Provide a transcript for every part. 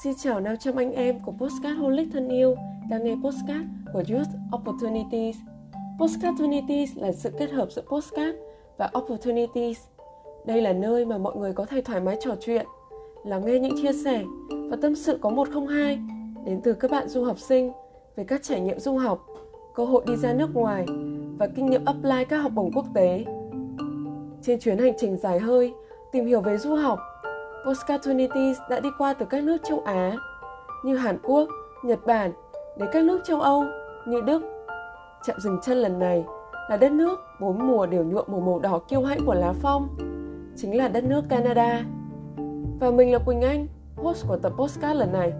Xin chào 500 anh em của Postcard Holic thân yêu đang nghe Postcard của Youth Opportunities. Postcard Opportunities là sự kết hợp giữa Postcard và Opportunities. Đây là nơi mà mọi người có thể thoải mái trò chuyện, lắng nghe những chia sẻ và tâm sự có 102 đến từ các bạn du học sinh về các trải nghiệm du học, cơ hội đi ra nước ngoài và kinh nghiệm apply các học bổng quốc tế. Trên chuyến hành trình dài hơi, tìm hiểu về du học, Postcard Opportunities đã đi qua từ các nước châu Á như Hàn Quốc, Nhật Bản đến các nước châu Âu như Đức. Chạm dừng chân lần này là đất nước bốn mùa đều nhuộm một màu đỏ kiêu hãnh của lá phong, chính là đất nước Canada. Và mình là Quỳnh Anh, host của tập Postcard lần này.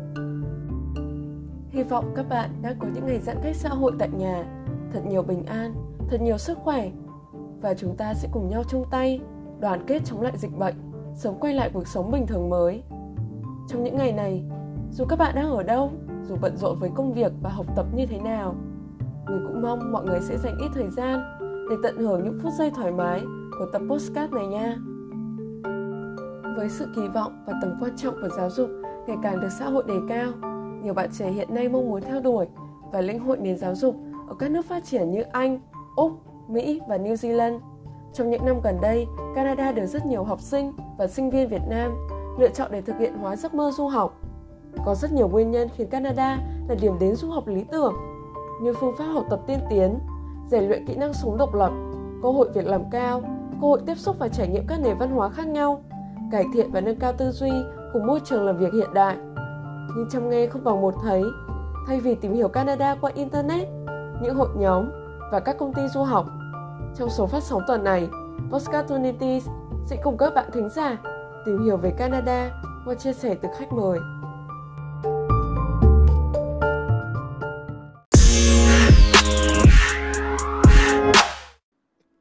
Hy vọng các bạn đã có những ngày giãn cách xã hội tại nhà, thật nhiều bình an, thật nhiều sức khỏe và chúng ta sẽ cùng nhau chung tay đoàn kết chống lại dịch bệnh sớm quay lại cuộc sống bình thường mới. Trong những ngày này, dù các bạn đang ở đâu, dù bận rộn với công việc và học tập như thế nào, mình cũng mong mọi người sẽ dành ít thời gian để tận hưởng những phút giây thoải mái của tập postcard này nha. Với sự kỳ vọng và tầm quan trọng của giáo dục ngày càng được xã hội đề cao, nhiều bạn trẻ hiện nay mong muốn theo đuổi và lĩnh hội nền giáo dục ở các nước phát triển như Anh, Úc, Mỹ và New Zealand – trong những năm gần đây, Canada được rất nhiều học sinh và sinh viên Việt Nam lựa chọn để thực hiện hóa giấc mơ du học. Có rất nhiều nguyên nhân khiến Canada là điểm đến du học lý tưởng, như phương pháp học tập tiên tiến, rèn luyện kỹ năng sống độc lập, cơ hội việc làm cao, cơ hội tiếp xúc và trải nghiệm các nền văn hóa khác nhau, cải thiện và nâng cao tư duy cùng môi trường làm việc hiện đại. Nhưng chăm nghe không bằng một thấy, thay vì tìm hiểu Canada qua Internet, những hội nhóm và các công ty du học trong số phát sóng tuần này, Postcard sẽ cùng các bạn thính giả tìm hiểu về Canada qua chia sẻ từ khách mời.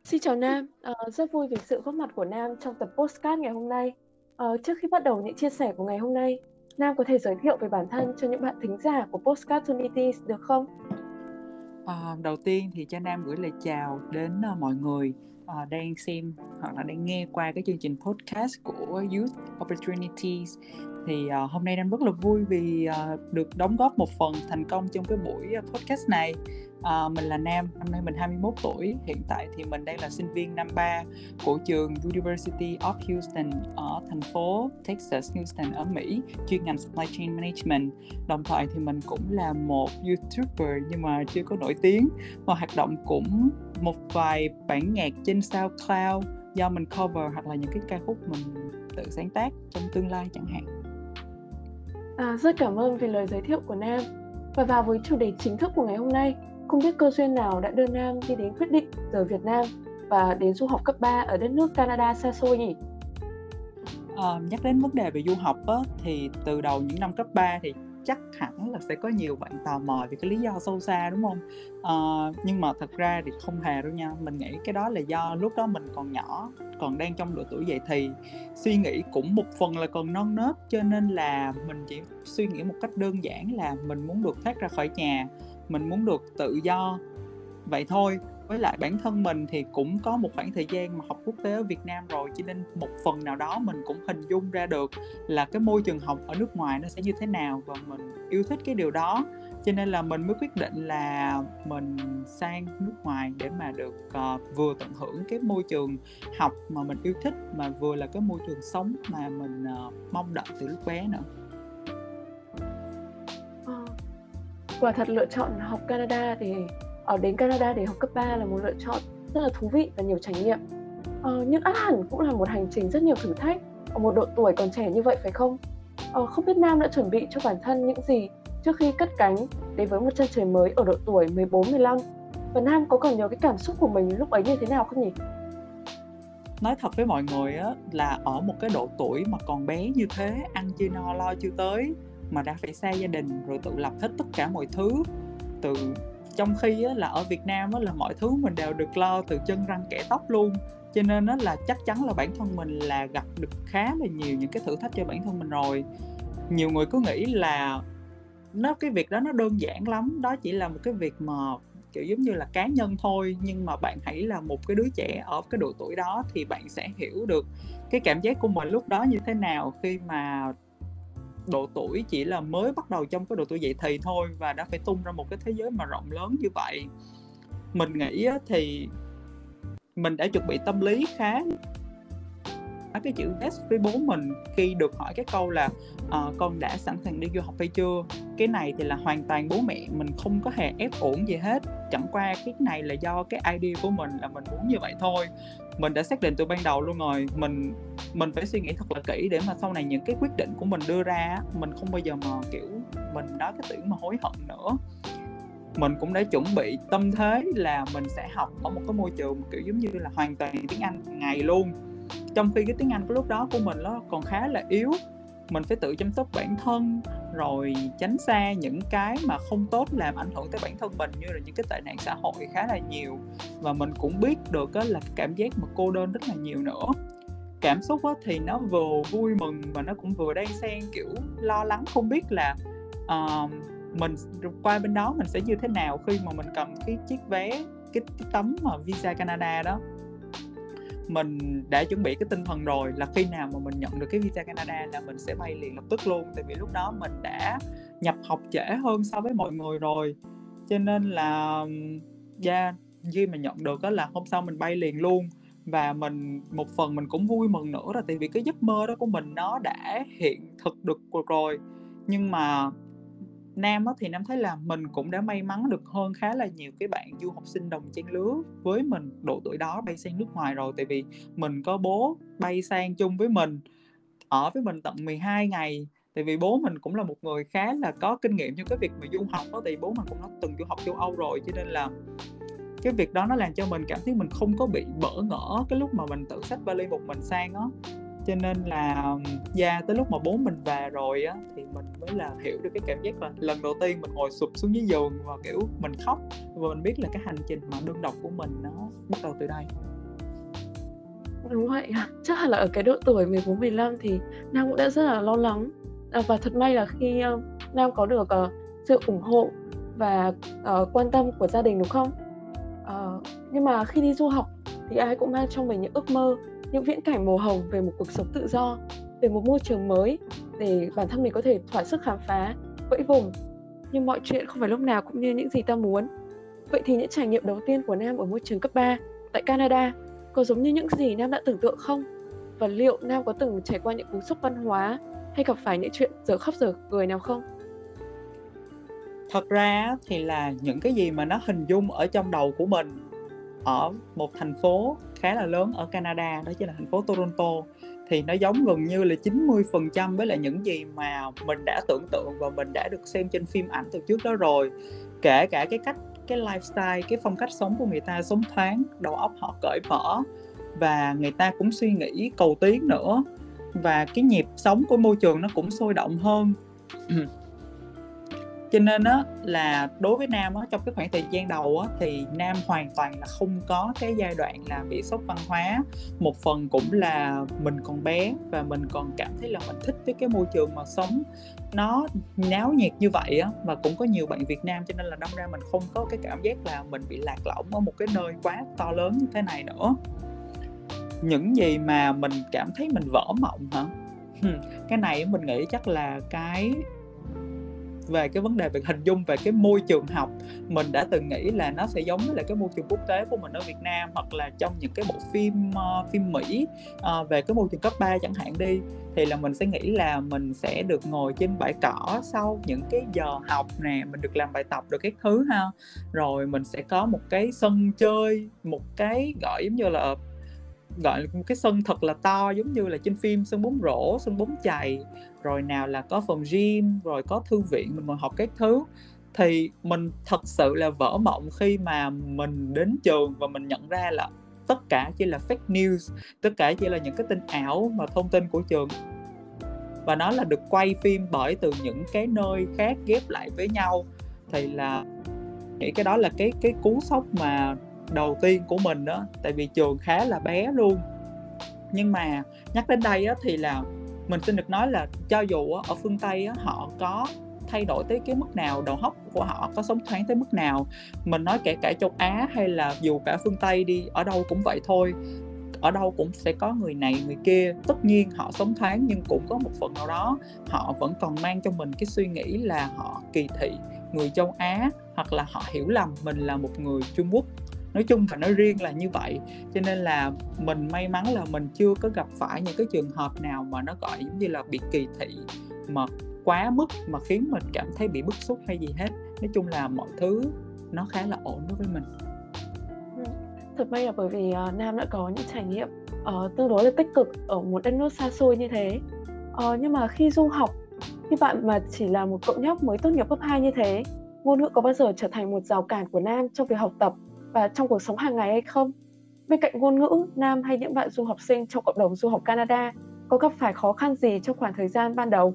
Xin chào Nam, ờ, rất vui vì sự góp mặt của Nam trong tập Postcard ngày hôm nay. Ờ, trước khi bắt đầu những chia sẻ của ngày hôm nay, Nam có thể giới thiệu về bản thân cho những bạn thính giả của Postcard Tunities được không? À, đầu tiên thì cho Nam gửi lời chào đến uh, mọi người uh, đang xem hoặc là đang nghe qua cái chương trình podcast của Youth Opportunities. Thì uh, hôm nay Nam rất là vui vì uh, được đóng góp một phần thành công trong cái buổi podcast này. À, mình là Nam, năm nay mình 21 tuổi. Hiện tại thì mình đang là sinh viên năm 3 của trường University of Houston ở thành phố Texas, Houston ở Mỹ, chuyên ngành Supply Chain Management. Đồng thời thì mình cũng là một YouTuber nhưng mà chưa có nổi tiếng và hoạt động cũng một vài bản nhạc trên SoundCloud do mình cover hoặc là những cái ca khúc mình tự sáng tác trong tương lai chẳng hạn. À, rất cảm ơn vì lời giới thiệu của Nam. Và vào với chủ đề chính thức của ngày hôm nay, không biết cơ duyên nào đã đưa Nam đi đến quyết định rời Việt Nam và đến du học cấp 3 ở đất nước Canada xa xôi nhỉ? À, nhắc đến vấn đề về du học á, thì từ đầu những năm cấp 3 thì chắc hẳn là sẽ có nhiều bạn tò mò về cái lý do sâu xa đúng không? À, nhưng mà thật ra thì không hề đâu nha. Mình nghĩ cái đó là do lúc đó mình còn nhỏ, còn đang trong độ tuổi dậy thì suy nghĩ cũng một phần là còn non nớt cho nên là mình chỉ suy nghĩ một cách đơn giản là mình muốn được thoát ra khỏi nhà mình muốn được tự do. Vậy thôi với lại bản thân mình thì cũng có một khoảng thời gian mà học quốc tế ở Việt Nam rồi cho nên một phần nào đó mình cũng hình dung ra được là cái môi trường học ở nước ngoài nó sẽ như thế nào và mình yêu thích cái điều đó. Cho nên là mình mới quyết định là mình sang nước ngoài để mà được uh, vừa tận hưởng cái môi trường học mà mình yêu thích mà vừa là cái môi trường sống mà mình uh, mong đợi từ lúc bé nữa. Quả thật lựa chọn học Canada thì ở đến Canada để học cấp 3 là một lựa chọn rất là thú vị và nhiều trải nghiệm. Ờ, nhưng át hẳn cũng là một hành trình rất nhiều thử thách. Ở một độ tuổi còn trẻ như vậy phải không? Ờ, không biết Nam đã chuẩn bị cho bản thân những gì trước khi cất cánh đến với một chân trời mới ở độ tuổi 14 15 và Nam có còn nhớ cái cảm xúc của mình lúc ấy như thế nào không nhỉ? nói thật với mọi người á là ở một cái độ tuổi mà còn bé như thế ăn chưa no lo chưa tới mà đã phải xa gia đình rồi tự lập hết tất cả mọi thứ. Từ trong khi á, là ở Việt Nam á, là mọi thứ mình đều được lo từ chân răng kẻ tóc luôn. Cho nên nó là chắc chắn là bản thân mình là gặp được khá là nhiều những cái thử thách cho bản thân mình rồi. Nhiều người cứ nghĩ là nó cái việc đó nó đơn giản lắm đó chỉ là một cái việc mà kiểu giống như là cá nhân thôi. Nhưng mà bạn hãy là một cái đứa trẻ ở cái độ tuổi đó thì bạn sẽ hiểu được cái cảm giác của mình lúc đó như thế nào khi mà độ tuổi chỉ là mới bắt đầu trong cái độ tuổi dậy thì thôi và đã phải tung ra một cái thế giới mà rộng lớn như vậy. Mình nghĩ thì mình đã chuẩn bị tâm lý khá cái chữ yes với bố mình khi được hỏi cái câu là uh, con đã sẵn sàng đi du học hay chưa? Cái này thì là hoàn toàn bố mẹ mình không có hề ép uổng gì hết. Chẳng qua cái này là do cái idea của mình là mình muốn như vậy thôi. Mình đã xác định từ ban đầu luôn rồi. Mình mình phải suy nghĩ thật là kỹ để mà sau này những cái quyết định của mình đưa ra mình không bao giờ mà kiểu mình nói cái tưởng mà hối hận nữa. Mình cũng đã chuẩn bị tâm thế là mình sẽ học ở một cái môi trường kiểu giống như là hoàn toàn tiếng Anh ngày luôn trong khi cái tiếng Anh của lúc đó của mình nó còn khá là yếu mình phải tự chăm sóc bản thân rồi tránh xa những cái mà không tốt làm ảnh hưởng tới bản thân mình như là những cái tệ nạn xã hội khá là nhiều. Và mình cũng biết được là cảm giác mà cô đơn rất là nhiều nữa. Cảm xúc thì nó vừa vui mừng và nó cũng vừa đan xen kiểu lo lắng không biết là uh, mình qua bên đó mình sẽ như thế nào khi mà mình cầm cái chiếc vé cái, cái tấm mà visa Canada đó mình đã chuẩn bị cái tinh thần rồi là khi nào mà mình nhận được cái visa Canada là mình sẽ bay liền lập tức luôn. Tại vì lúc đó mình đã nhập học trễ hơn so với mọi người rồi. Cho nên là yeah, khi mà nhận được đó là hôm sau mình bay liền luôn. Và mình một phần mình cũng vui mừng nữa là tại vì cái giấc mơ đó của mình nó đã hiện thực được rồi. Nhưng mà nam á, thì nam thấy là mình cũng đã may mắn được hơn khá là nhiều cái bạn du học sinh đồng trang lứa với mình độ tuổi đó bay sang nước ngoài rồi. Tại vì mình có bố bay sang chung với mình ở với mình tận 12 ngày. Tại vì bố mình cũng là một người khá là có kinh nghiệm trong cái việc mà du học đó thì bố mình cũng đã từng du học châu Âu rồi cho nên là cái việc đó nó làm cho mình cảm thấy mình không có bị bỡ ngỡ cái lúc mà mình tự xách vali một mình sang á cho nên là da yeah, tới lúc mà bố mình về rồi á thì mình mới là hiểu được cái cảm giác là lần đầu tiên mình ngồi sụp xuống dưới giường và kiểu mình khóc. Và mình biết là cái hành trình mà đơn độc của mình nó bắt đầu từ đây. Đúng vậy chắc hẳn là ở cái độ tuổi 14 15 thì Nam cũng đã rất là lo lắng. À, và thật may là khi Nam có được uh, sự ủng hộ và uh, quan tâm của gia đình đúng không? Uh, nhưng mà khi đi du học thì ai cũng mang trong mình những ước mơ những viễn cảnh màu hồng về một cuộc sống tự do, về một môi trường mới để bản thân mình có thể thỏa sức khám phá, vẫy vùng. Nhưng mọi chuyện không phải lúc nào cũng như những gì ta muốn. Vậy thì những trải nghiệm đầu tiên của nam ở môi trường cấp 3 tại Canada có giống như những gì nam đã tưởng tượng không? Và liệu nam có từng trải qua những cú sốc văn hóa hay gặp phải những chuyện giờ khóc giờ cười nào không? Thật ra thì là những cái gì mà nó hình dung ở trong đầu của mình ở một thành phố khá là lớn ở Canada, đó chính là thành phố Toronto. Thì nó giống gần như là 90% với lại những gì mà mình đã tưởng tượng và mình đã được xem trên phim ảnh từ trước đó rồi. Kể cả cái cách, cái lifestyle, cái phong cách sống của người ta sống thoáng, đầu óc họ cởi mở và người ta cũng suy nghĩ, cầu tiến nữa. Và cái nhịp sống của môi trường nó cũng sôi động hơn. cho nên á, là đối với nam á, trong cái khoảng thời gian đầu á, thì nam hoàn toàn là không có cái giai đoạn là bị sốc văn hóa. Một phần cũng là mình còn bé và mình còn cảm thấy là mình thích với cái môi trường mà sống. Nó náo nhiệt như vậy á và cũng có nhiều bạn Việt Nam, cho nên là đâm ra mình không có cái cảm giác là mình bị lạc lõng ở một cái nơi quá to lớn như thế này nữa. Những gì mà mình cảm thấy mình vỡ mộng hả? Cái này mình nghĩ chắc là cái về cái vấn đề về hình dung về cái môi trường học. Mình đã từng nghĩ là nó sẽ giống với lại cái môi trường quốc tế của mình ở Việt Nam hoặc là trong những cái bộ phim uh, phim Mỹ uh, về cái môi trường cấp 3 chẳng hạn đi. Thì là mình sẽ nghĩ là mình sẽ được ngồi trên bãi cỏ sau những cái giờ học nè mình được làm bài tập được các thứ ha. Rồi mình sẽ có một cái sân chơi một cái gọi giống như là gọi là một cái sân thật là to, giống như là trên phim sân bóng rổ, sân bóng chày. Rồi nào là có phòng gym, rồi có thư viện mình ngồi học các thứ. Thì mình thật sự là vỡ mộng khi mà mình đến trường và mình nhận ra là tất cả chỉ là fake news, tất cả chỉ là những cái tin ảo mà thông tin của trường. Và nó là được quay phim bởi từ những cái nơi khác ghép lại với nhau. Thì là nghĩ cái đó là cái cái cú sốc mà đầu tiên của mình đó tại vì trường khá là bé luôn. Nhưng mà nhắc đến đây á, thì là mình xin được nói là cho dù á, ở phương tây á, họ có thay đổi tới cái mức nào đầu óc của họ có sống thoáng tới mức nào mình nói kể cả châu Á hay là dù cả phương Tây đi ở đâu cũng vậy thôi ở đâu cũng sẽ có người này người kia. Tất nhiên họ sống thoáng nhưng cũng có một phần nào đó họ vẫn còn mang cho mình cái suy nghĩ là họ kỳ thị người châu Á hoặc là họ hiểu lầm mình là một người Trung Quốc nói chung và nói riêng là như vậy. Cho nên là mình may mắn là mình chưa có gặp phải những cái trường hợp nào mà nó gọi giống như là bị kỳ thị mà quá mức mà khiến mình cảm thấy bị bức xúc hay gì hết. Nói chung là mọi thứ nó khá là ổn đối với mình. Ừ. Thật may là bởi vì uh, nam đã có những trải nghiệm uh, tương đối là tích cực ở một đất nước xa xôi như thế. Uh, nhưng mà khi du học khi bạn mà chỉ là một cậu nhóc mới tốt nghiệp cấp 2 như thế ngôn ngữ có bao giờ trở thành một rào cản của nam trong việc học tập? Và trong cuộc sống hàng ngày hay không? Bên cạnh ngôn ngữ nam hay những bạn du học sinh trong cộng đồng du học canada có gặp phải khó khăn gì trong khoảng thời gian ban đầu?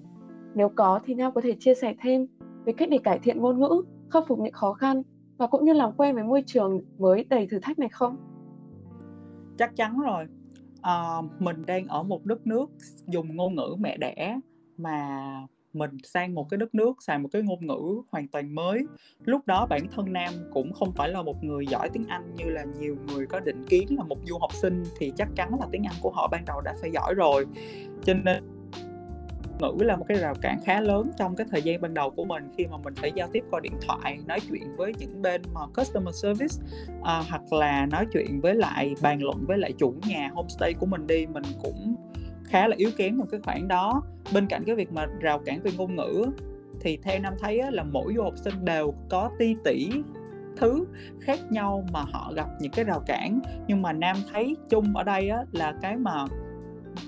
Nếu có thì nam có thể chia sẻ thêm về cách để cải thiện ngôn ngữ khắc phục những khó khăn và cũng như làm quen với môi trường mới đầy thử thách này không? Chắc chắn rồi. À, mình đang ở một đất nước dùng ngôn ngữ mẹ đẻ mà mình sang một cái đất nước xài một cái ngôn ngữ hoàn toàn mới. Lúc đó bản thân nam cũng không phải là một người giỏi tiếng anh như là nhiều người có định kiến là một du học sinh thì chắc chắn là tiếng anh của họ ban đầu đã phải giỏi rồi. Cho nên ngữ là một cái rào cản khá lớn trong cái thời gian ban đầu của mình khi mà mình phải giao tiếp qua điện thoại nói chuyện với những bên mà customer service uh, hoặc là nói chuyện với lại bàn luận với lại chủ nhà homestay của mình đi. Mình cũng khá là yếu kém trong cái khoảng đó. Bên cạnh cái việc mà rào cản về ngôn ngữ, thì theo năm thấy là mỗi du học sinh đều có ti tỷ thứ khác nhau mà họ gặp những cái rào cản. Nhưng mà nam thấy chung ở đây là cái mà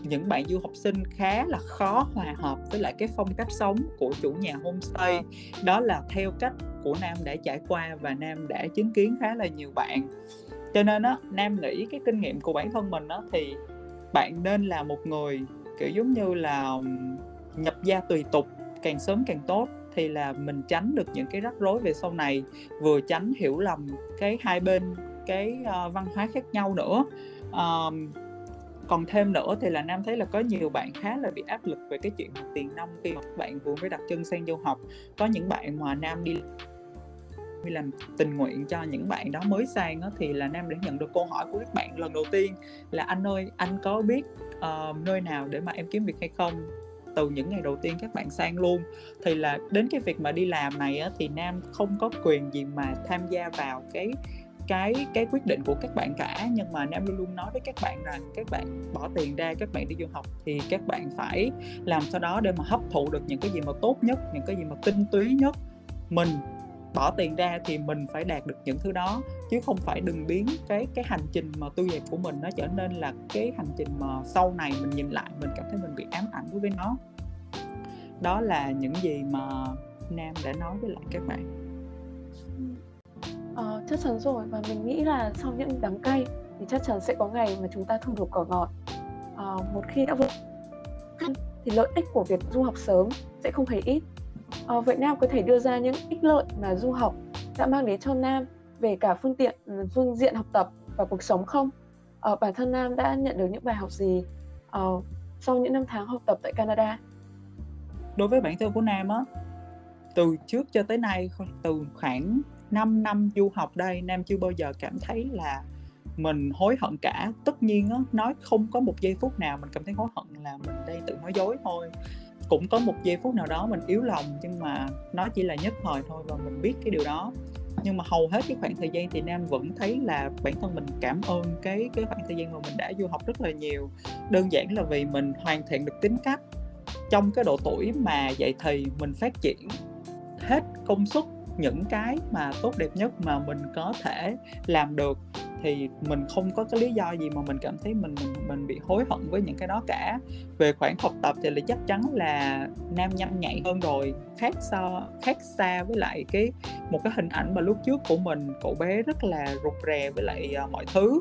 những bạn du học sinh khá là khó hòa hợp với lại cái phong cách sống của chủ nhà homestay. Đó là theo cách của nam đã trải qua và nam đã chứng kiến khá là nhiều bạn. Cho nên á, nam nghĩ cái kinh nghiệm của bản thân mình á thì bạn nên là một người kiểu giống như là nhập gia tùy tục càng sớm càng tốt thì là mình tránh được những cái rắc rối về sau này vừa tránh hiểu lầm cái hai bên cái uh, văn hóa khác nhau nữa. Uh, còn thêm nữa thì là nam thấy là có nhiều bạn khá là bị áp lực về cái chuyện tiền nông khi mà các bạn vừa mới đặt chân sang du học. Có những bạn mà nam đi đi làm tình nguyện cho những bạn đó mới sang đó, thì là nam đã nhận được câu hỏi của các bạn lần đầu tiên là anh ơi anh có biết uh, nơi nào để mà em kiếm việc hay không? Từ những ngày đầu tiên các bạn sang luôn. Thì là đến cái việc mà đi làm này á, thì nam không có quyền gì mà tham gia vào cái cái cái quyết định của các bạn cả. Nhưng mà nam luôn luôn nói với các bạn rằng các bạn bỏ tiền ra các bạn đi du học thì các bạn phải làm sao đó để mà hấp thụ được những cái gì mà tốt nhất những cái gì mà tinh túy nhất mình bỏ tiền ra thì mình phải đạt được những thứ đó chứ không phải đừng biến cái cái hành trình mà tu dệt của mình nó trở nên là cái hành trình mà sau này mình nhìn lại mình cảm thấy mình bị ám ảnh đối với nó. Đó là những gì mà nam đã nói với lại các bạn. Ờ, chắc chắn rồi và mình nghĩ là sau những đắng cay thì chắc chắn sẽ có ngày mà chúng ta thu được cỏ ngọt. Ờ, một khi đã vượt thì lợi ích của việc du học sớm sẽ không hề ít à, vậy Nam có thể đưa ra những ích lợi mà du học đã mang đến cho Nam về cả phương tiện ừ, phương diện học tập và cuộc sống không? À, bản thân Nam đã nhận được những bài học gì à, sau những năm tháng học tập tại Canada? Đối với bản thân của Nam á từ trước cho tới nay từ khoảng 5 năm du học đây Nam chưa bao giờ cảm thấy là mình hối hận cả. Tất nhiên á nói không có một giây phút nào mình cảm thấy hối hận là mình đây tự nói dối thôi cũng có một giây phút nào đó mình yếu lòng, nhưng mà nó chỉ là nhất thời thôi và mình biết cái điều đó. Nhưng mà hầu hết cái khoảng thời gian thì nam vẫn thấy là bản thân mình cảm ơn cái cái khoảng thời gian mà mình đã du học rất là nhiều. Đơn giản là vì mình hoàn thiện được tính cách. Trong cái độ tuổi mà dạy thì mình phát triển hết công suất, những cái mà tốt đẹp nhất mà mình có thể làm được thì mình không có cái lý do gì mà mình cảm thấy mình mình mình bị hối hận với những cái đó cả. Về khoản học tập thì là chắc chắn là nam nhanh nhạy hơn rồi khác so khác xa với lại cái một cái hình ảnh mà lúc trước của mình cậu bé rất là rụt rè với lại uh, mọi thứ.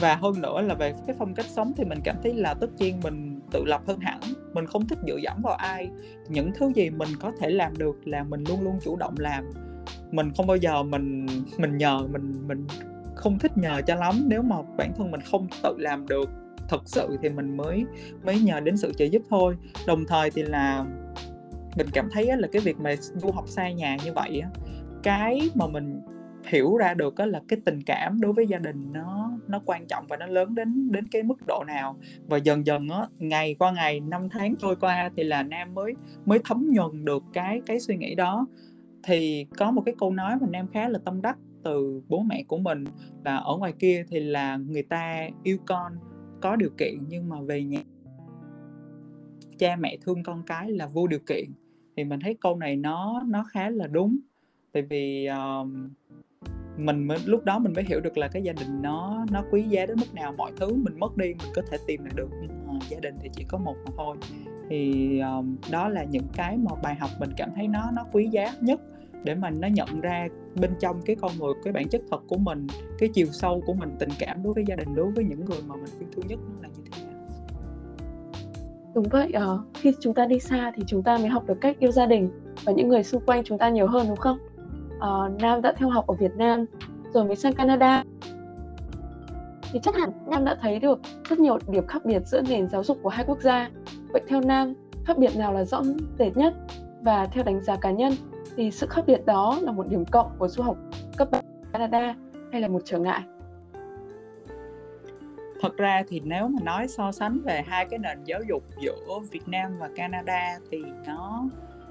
Và hơn nữa là về cái phong cách sống thì mình cảm thấy là tất nhiên mình tự lập hơn hẳn mình không thích dựa dẫm vào ai. Những thứ gì mình có thể làm được là mình luôn luôn chủ động làm. Mình không bao giờ mình mình nhờ mình mình không thích nhờ cho lắm. Nếu mà bản thân mình không tự làm được thật sự thì mình mới mới nhờ đến sự trợ giúp thôi. Đồng thời thì là mình cảm thấy là cái việc mà du học xa nhà như vậy cái mà mình hiểu ra được đó là cái tình cảm đối với gia đình nó nó quan trọng và nó lớn đến đến cái mức độ nào. Và dần dần á, ngày qua ngày, năm tháng trôi qua thì là nam mới mới thấm nhuần được cái cái suy nghĩ đó. Thì có một cái câu nói mà nam khá là tâm đắc từ bố mẹ của mình. Và ở ngoài kia thì là người ta yêu con có điều kiện nhưng mà về nhà cha mẹ thương con cái là vô điều kiện. Thì mình thấy câu này nó nó khá là đúng. Tại vì uh, mình mới lúc đó mình mới hiểu được là cái gia đình nó nó quý giá đến mức nào. Mọi thứ mình mất đi mình có thể tìm lại được nhưng mà gia đình thì chỉ có một mà thôi. Thì um, đó là những cái mà bài học mình cảm thấy nó nó quý giá nhất để mình nó nhận ra bên trong cái con người cái bản chất thật của mình cái chiều sâu của mình tình cảm đối với gia đình đối với những người mà mình yêu thương nhất nó là như thế nào đúng vậy à, khi chúng ta đi xa thì chúng ta mới học được cách yêu gia đình và những người xung quanh chúng ta nhiều hơn đúng không à, Nam đã theo học ở Việt Nam rồi mới sang Canada thì chắc hẳn Nam đã thấy được rất nhiều điểm khác biệt giữa nền giáo dục của hai quốc gia. Vậy theo Nam, khác biệt nào là rõ rệt nhất? Và theo đánh giá cá nhân thì sự khác biệt đó là một điểm cộng của du học cấp bậc Canada hay là một trở ngại? Thật ra thì nếu mà nói so sánh về hai cái nền giáo dục giữa Việt Nam và Canada thì nó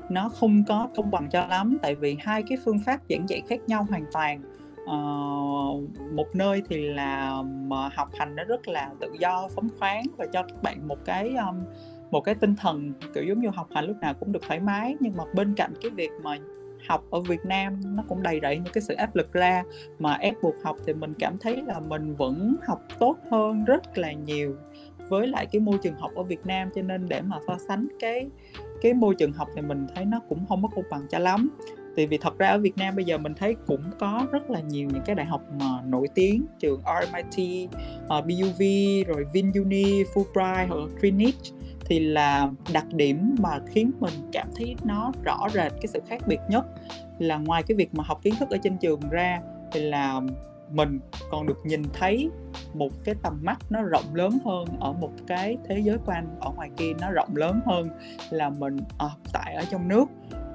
nó không có công bằng cho lắm tại vì hai cái phương pháp giảng dạy khác nhau hoàn toàn uh, một nơi thì là mà ờ, học hành nó rất là tự do phóng khoáng và cho các bạn một cái um, một cái tinh thần kiểu giống như học hành lúc nào cũng được thoải mái nhưng mà bên cạnh cái việc mà học ở Việt Nam nó cũng đầy rẫy những cái sự áp lực ra. Mà ép buộc học thì mình cảm thấy là mình vẫn học tốt hơn rất là nhiều với lại cái môi trường học ở Việt Nam. Cho nên để mà so sánh cái cái môi trường học thì mình thấy nó cũng không có công bằng cho lắm. Thì vì thật ra ở Việt Nam bây giờ mình thấy cũng có rất là nhiều những cái đại học mà nổi tiếng trường RMIT, uh, ờ, BUV rồi VinUni, Fulbright hoặc Greenwich thì là đặc điểm mà khiến mình cảm thấy nó rõ rệt cái sự khác biệt nhất là ngoài cái việc mà học kiến thức ở trên trường ra thì là mình còn được nhìn thấy một cái tầm mắt nó rộng lớn hơn ở một cái thế giới quan ở ngoài kia nó rộng lớn hơn là mình ở à, tại ở trong nước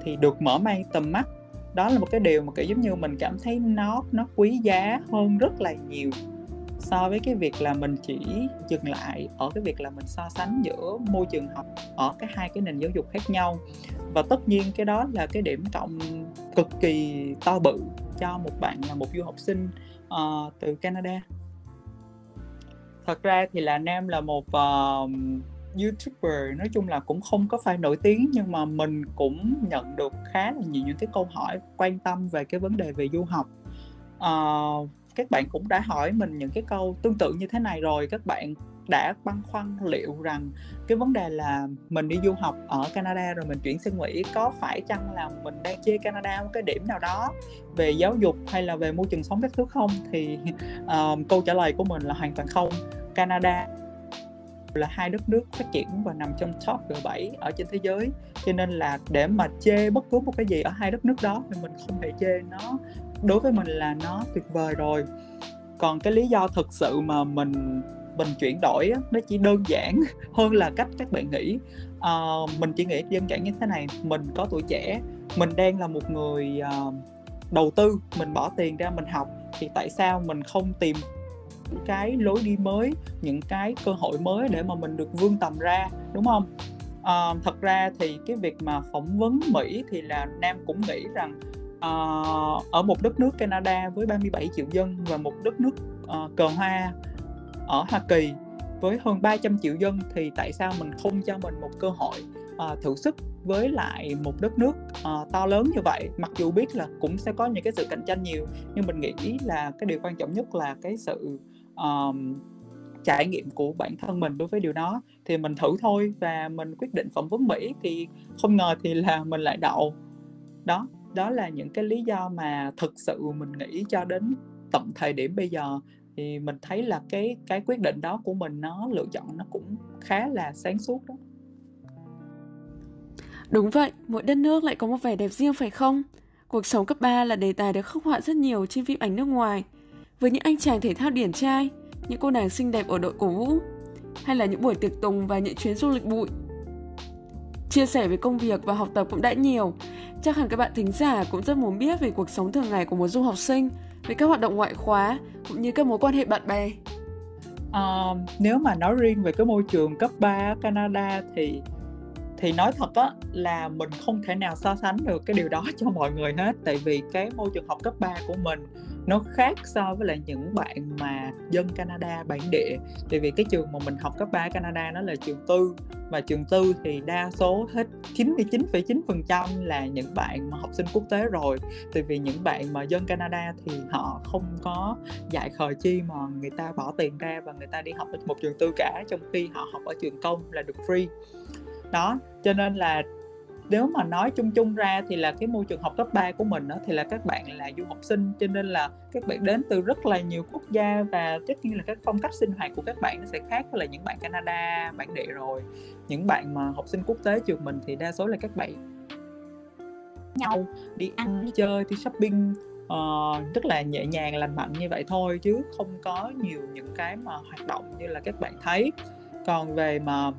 thì được mở mang tầm mắt. Đó là một cái điều mà kiểu giống như mình cảm thấy nó nó quý giá hơn rất là nhiều so với cái việc là mình chỉ dừng lại ở cái việc là mình so sánh giữa môi trường học ở cái hai cái nền giáo dục khác nhau. Và tất nhiên cái đó là cái điểm cộng cực kỳ to bự cho một bạn là một du học sinh uh, từ Canada. Thật ra thì là Nam là một uh, YouTuber nói chung là cũng không có phải nổi tiếng nhưng mà mình cũng nhận được khá là nhiều những cái câu hỏi quan tâm về cái vấn đề về du học. Uh, các bạn cũng đã hỏi mình những cái câu tương tự như thế này rồi các bạn đã băn khoăn liệu rằng cái vấn đề là mình đi du học ở Canada rồi mình chuyển sang Mỹ có phải chăng là mình đang chê Canada một cái điểm nào đó về giáo dục hay là về môi trường sống các thứ không? Thì uh, câu trả lời của mình là hoàn toàn không. Canada là hai đất nước phát triển và nằm trong top G7 ở trên thế giới. Cho nên là để mà chê bất cứ một cái gì ở hai đất nước đó thì mình không thể chê nó đối với mình là nó tuyệt vời rồi. Còn cái lý do thực sự mà mình mình chuyển đổi á, nó chỉ đơn giản hơn là cách các bạn nghĩ. À, mình chỉ nghĩ đơn giản như thế này mình có tuổi trẻ mình đang là một người uh, đầu tư mình bỏ tiền ra mình học thì tại sao mình không tìm cái lối đi mới những cái cơ hội mới để mà mình được vươn tầm ra đúng không? À, thật ra thì cái việc mà phỏng vấn Mỹ thì là Nam cũng nghĩ rằng uh, ở một đất nước Canada với 37 triệu dân và một đất nước uh, cờ hoa ở Hoa Kỳ với hơn 300 triệu dân thì tại sao mình không cho mình một cơ hội uh, thử sức với lại một đất nước uh, to lớn như vậy? Mặc dù biết là cũng sẽ có những cái sự cạnh tranh nhiều nhưng mình nghĩ là cái điều quan trọng nhất là cái sự um, trải nghiệm của bản thân mình đối với điều đó. Thì mình thử thôi và mình quyết định phỏng vấn Mỹ thì không ngờ thì là mình lại đậu. Đó đó là những cái lý do mà thực sự mình nghĩ cho đến tận thời điểm bây giờ thì mình thấy là cái cái quyết định đó của mình nó lựa chọn nó cũng khá là sáng suốt đó Đúng vậy, mỗi đất nước lại có một vẻ đẹp riêng phải không? Cuộc sống cấp 3 là đề tài được khắc họa rất nhiều trên phim ảnh nước ngoài. Với những anh chàng thể thao điển trai, những cô nàng xinh đẹp ở đội cổ vũ, hay là những buổi tiệc tùng và những chuyến du lịch bụi. Chia sẻ về công việc và học tập cũng đã nhiều, chắc hẳn các bạn thính giả cũng rất muốn biết về cuộc sống thường ngày của một du học sinh về các hoạt động ngoại khóa cũng như các mối quan hệ bạn bè? À, nếu mà nói riêng về cái môi trường cấp 3 ở Canada thì thì nói thật á là mình không thể nào so sánh được cái điều đó cho mọi người hết tại vì cái môi trường học cấp 3 của mình nó khác so với lại những bạn mà dân Canada bản địa. Tại vì cái trường mà mình học cấp 3 Canada nó là trường tư và trường tư thì đa số hết 99,9% là những bạn mà học sinh quốc tế rồi. Tại vì những bạn mà dân Canada thì họ không có dạy khờ chi mà người ta bỏ tiền ra và người ta đi học ở một trường tư cả trong khi họ học ở trường công là được free. Đó cho nên là nếu mà nói chung chung ra thì là cái môi trường học cấp 3 của mình đó, thì là các bạn là du học sinh cho nên là các bạn đến từ rất là nhiều quốc gia và tất nhiên là các phong cách sinh hoạt của các bạn nó sẽ khác với là những bạn Canada bản địa rồi. Những bạn mà học sinh quốc tế trường mình thì đa số là các bạn nhau đi ăn đi chơi đi shopping uh, rất là nhẹ nhàng lành mạnh như vậy thôi chứ không có nhiều những cái mà hoạt động như là các bạn thấy. Còn về mà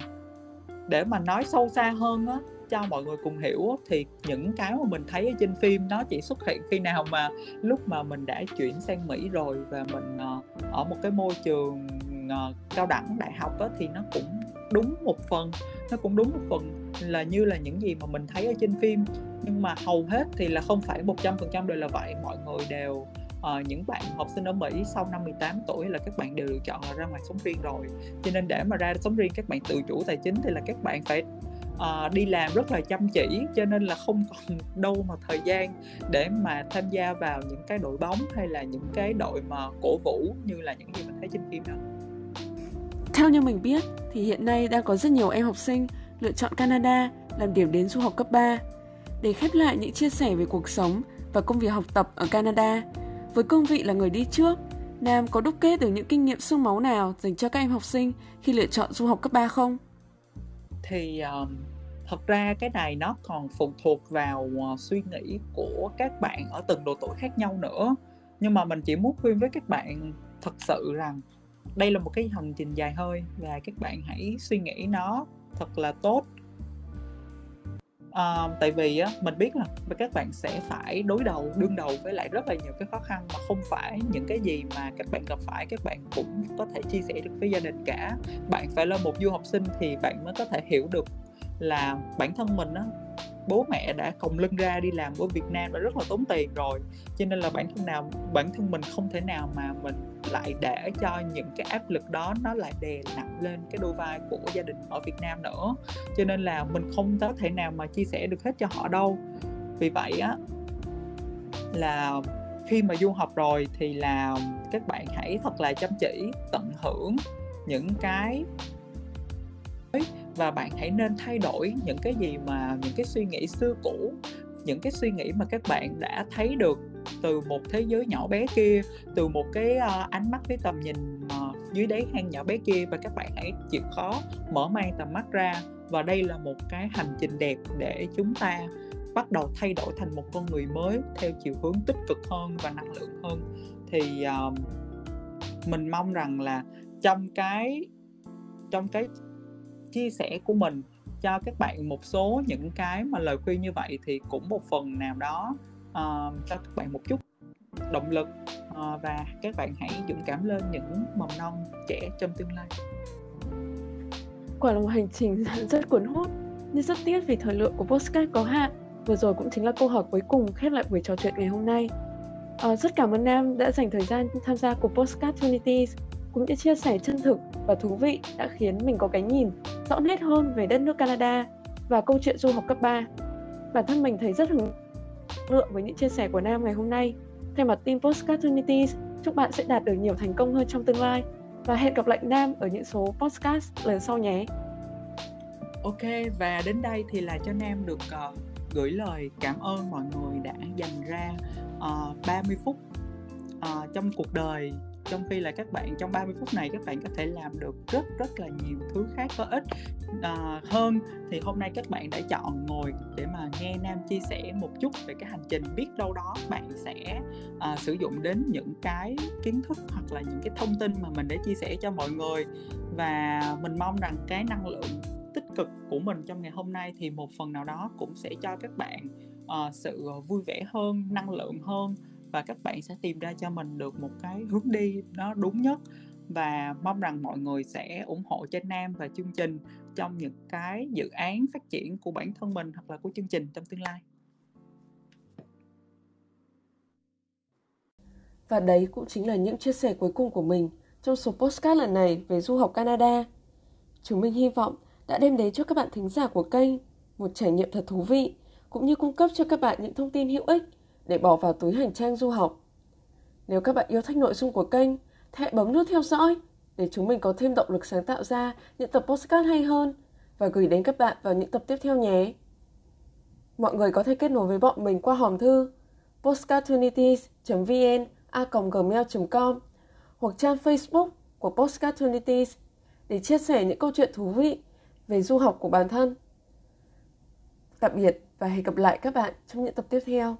để mà nói sâu xa hơn á cho mọi người cùng hiểu thì những cái mà mình thấy ở trên phim nó chỉ xuất hiện khi nào mà lúc mà mình đã chuyển sang Mỹ rồi và mình ờ, ở một cái môi trường ờ, cao đẳng đại học đó, thì nó cũng đúng một phần nó cũng đúng một phần là như là những gì mà mình thấy ở trên phim. Nhưng mà hầu hết thì là không phải một trăm phần trăm đều là vậy. Mọi người đều uh, những bạn học sinh ở Mỹ sau năm 18 tuổi là các bạn đều lựa chọn là ra ngoài sống riêng rồi. Cho nên để mà ra sống riêng các bạn tự chủ tài chính thì là các bạn phải uh, đi làm rất là chăm chỉ cho nên là không còn đâu mà thời gian để mà tham gia vào những cái đội bóng hay là những cái đội mà cổ vũ như là những gì mình thấy trên phim đó theo như mình biết thì hiện nay đang có rất nhiều em học sinh lựa chọn Canada làm điểm đến du học cấp 3. Để khép lại những chia sẻ về cuộc sống và công việc học tập ở Canada, với cương vị là người đi trước, Nam có đúc kết được những kinh nghiệm xương máu nào dành cho các em học sinh khi lựa chọn du học cấp 3 không? Thì um, thật ra cái này nó còn phụ thuộc vào uh, suy nghĩ của các bạn ở từng độ tuổi khác nhau nữa. Nhưng mà mình chỉ muốn khuyên với các bạn thật sự rằng đây là một cái hành trình dài hơi và các bạn hãy suy nghĩ nó thật là tốt uh, tại vì á mình biết là các bạn sẽ phải đối đầu đương đầu với lại rất là nhiều cái khó khăn mà không phải những cái gì mà các bạn gặp phải các bạn cũng có thể chia sẻ được với gia đình cả. Bạn phải là một du học sinh thì bạn mới có thể hiểu được là bản thân mình á bố mẹ đã còng lưng ra đi làm ở Việt Nam đã rất là tốn tiền rồi. Cho nên là bản thân nào, bản thân mình không thể nào mà mình lại để cho những cái áp lực đó nó lại đè nặng lên cái đôi vai của gia đình ở Việt Nam nữa. Cho nên là mình không có thể nào mà chia sẻ được hết cho họ đâu. Vì vậy á, là khi mà du học rồi thì là các bạn hãy thật là chăm chỉ, tận hưởng những cái và bạn hãy nên thay đổi những cái gì mà những cái suy nghĩ xưa cũ những cái suy nghĩ mà các bạn đã thấy được từ một thế giới nhỏ bé kia từ một cái uh, ánh mắt với tầm nhìn uh, dưới đáy hang nhỏ bé kia. Và các bạn hãy chịu khó mở mang tầm mắt ra. Và đây là một cái hành trình đẹp để chúng ta bắt đầu thay đổi thành một con người mới theo chiều hướng tích cực hơn và năng lượng hơn. Thì uh, mình mong rằng là trong cái trong cái chia sẻ của mình cho các bạn một số những cái mà lời khuyên như vậy thì cũng một phần nào đó uh, cho các bạn một chút động lực uh, và các bạn hãy dũng cảm lên những mầm non trẻ trong tương lai. Quả là một hành trình rất cuốn hút nhưng rất tiếc vì thời lượng của postcard có hạn. Vừa rồi cũng chính là câu hỏi cuối cùng khép lại buổi trò chuyện ngày hôm nay. Uh, rất cảm ơn Nam đã dành thời gian tham gia cuộc Postcard Unities cũng như chia sẻ chân thực và thú vị đã khiến mình có cái nhìn rõ nét hơn về đất nước Canada và câu chuyện du học cấp 3. Bản thân mình thấy rất hứng lượng với những chia sẻ của Nam ngày hôm nay. Thay mặt team Postcard Unities, chúc bạn sẽ đạt được nhiều thành công hơn trong tương lai và hẹn gặp lại Nam ở những số podcast lần sau nhé. Ok và đến đây thì là cho Nam được uh, gửi lời cảm ơn mọi người đã dành ra ờ, uh, 30 phút uh, trong cuộc đời trong khi là các bạn trong 30 phút này các bạn có thể làm được rất rất là nhiều thứ khác có ích à, hơn. Thì hôm nay các bạn đã chọn ngồi để mà nghe Nam chia sẻ một chút về cái hành trình biết đâu đó bạn sẽ à, sử dụng đến những cái kiến thức hoặc là những cái thông tin mà mình đã chia sẻ cho mọi người. Và mình mong rằng cái năng lượng tích cực của mình trong ngày hôm nay thì một phần nào đó cũng sẽ cho các bạn uh, sự vui vẻ hơn năng lượng hơn và các bạn sẽ tìm ra cho mình được một cái hướng đi nó đúng nhất và mong rằng mọi người sẽ ủng hộ cho Nam và chương trình trong những cái dự án phát triển của bản thân mình hoặc là của chương trình trong tương lai. Và đấy cũng chính là những chia sẻ cuối cùng của mình trong số postcard lần này về du học Canada. Chúng mình hy vọng đã đem đến cho các bạn thính giả của kênh một trải nghiệm thật thú vị, cũng như cung cấp cho các bạn những thông tin hữu ích để bỏ vào túi hành trang du học. Nếu các bạn yêu thích nội dung của kênh, hãy bấm nút theo dõi để chúng mình có thêm động lực sáng tạo ra những tập postcard hay hơn và gửi đến các bạn vào những tập tiếp theo nhé. Mọi người có thể kết nối với bọn mình qua hòm thư postcardtunities.vn a.gmail.com hoặc trang Facebook của Postcardtunities để chia sẻ những câu chuyện thú vị về du học của bản thân. Tạm biệt và hẹn gặp lại các bạn trong những tập tiếp theo.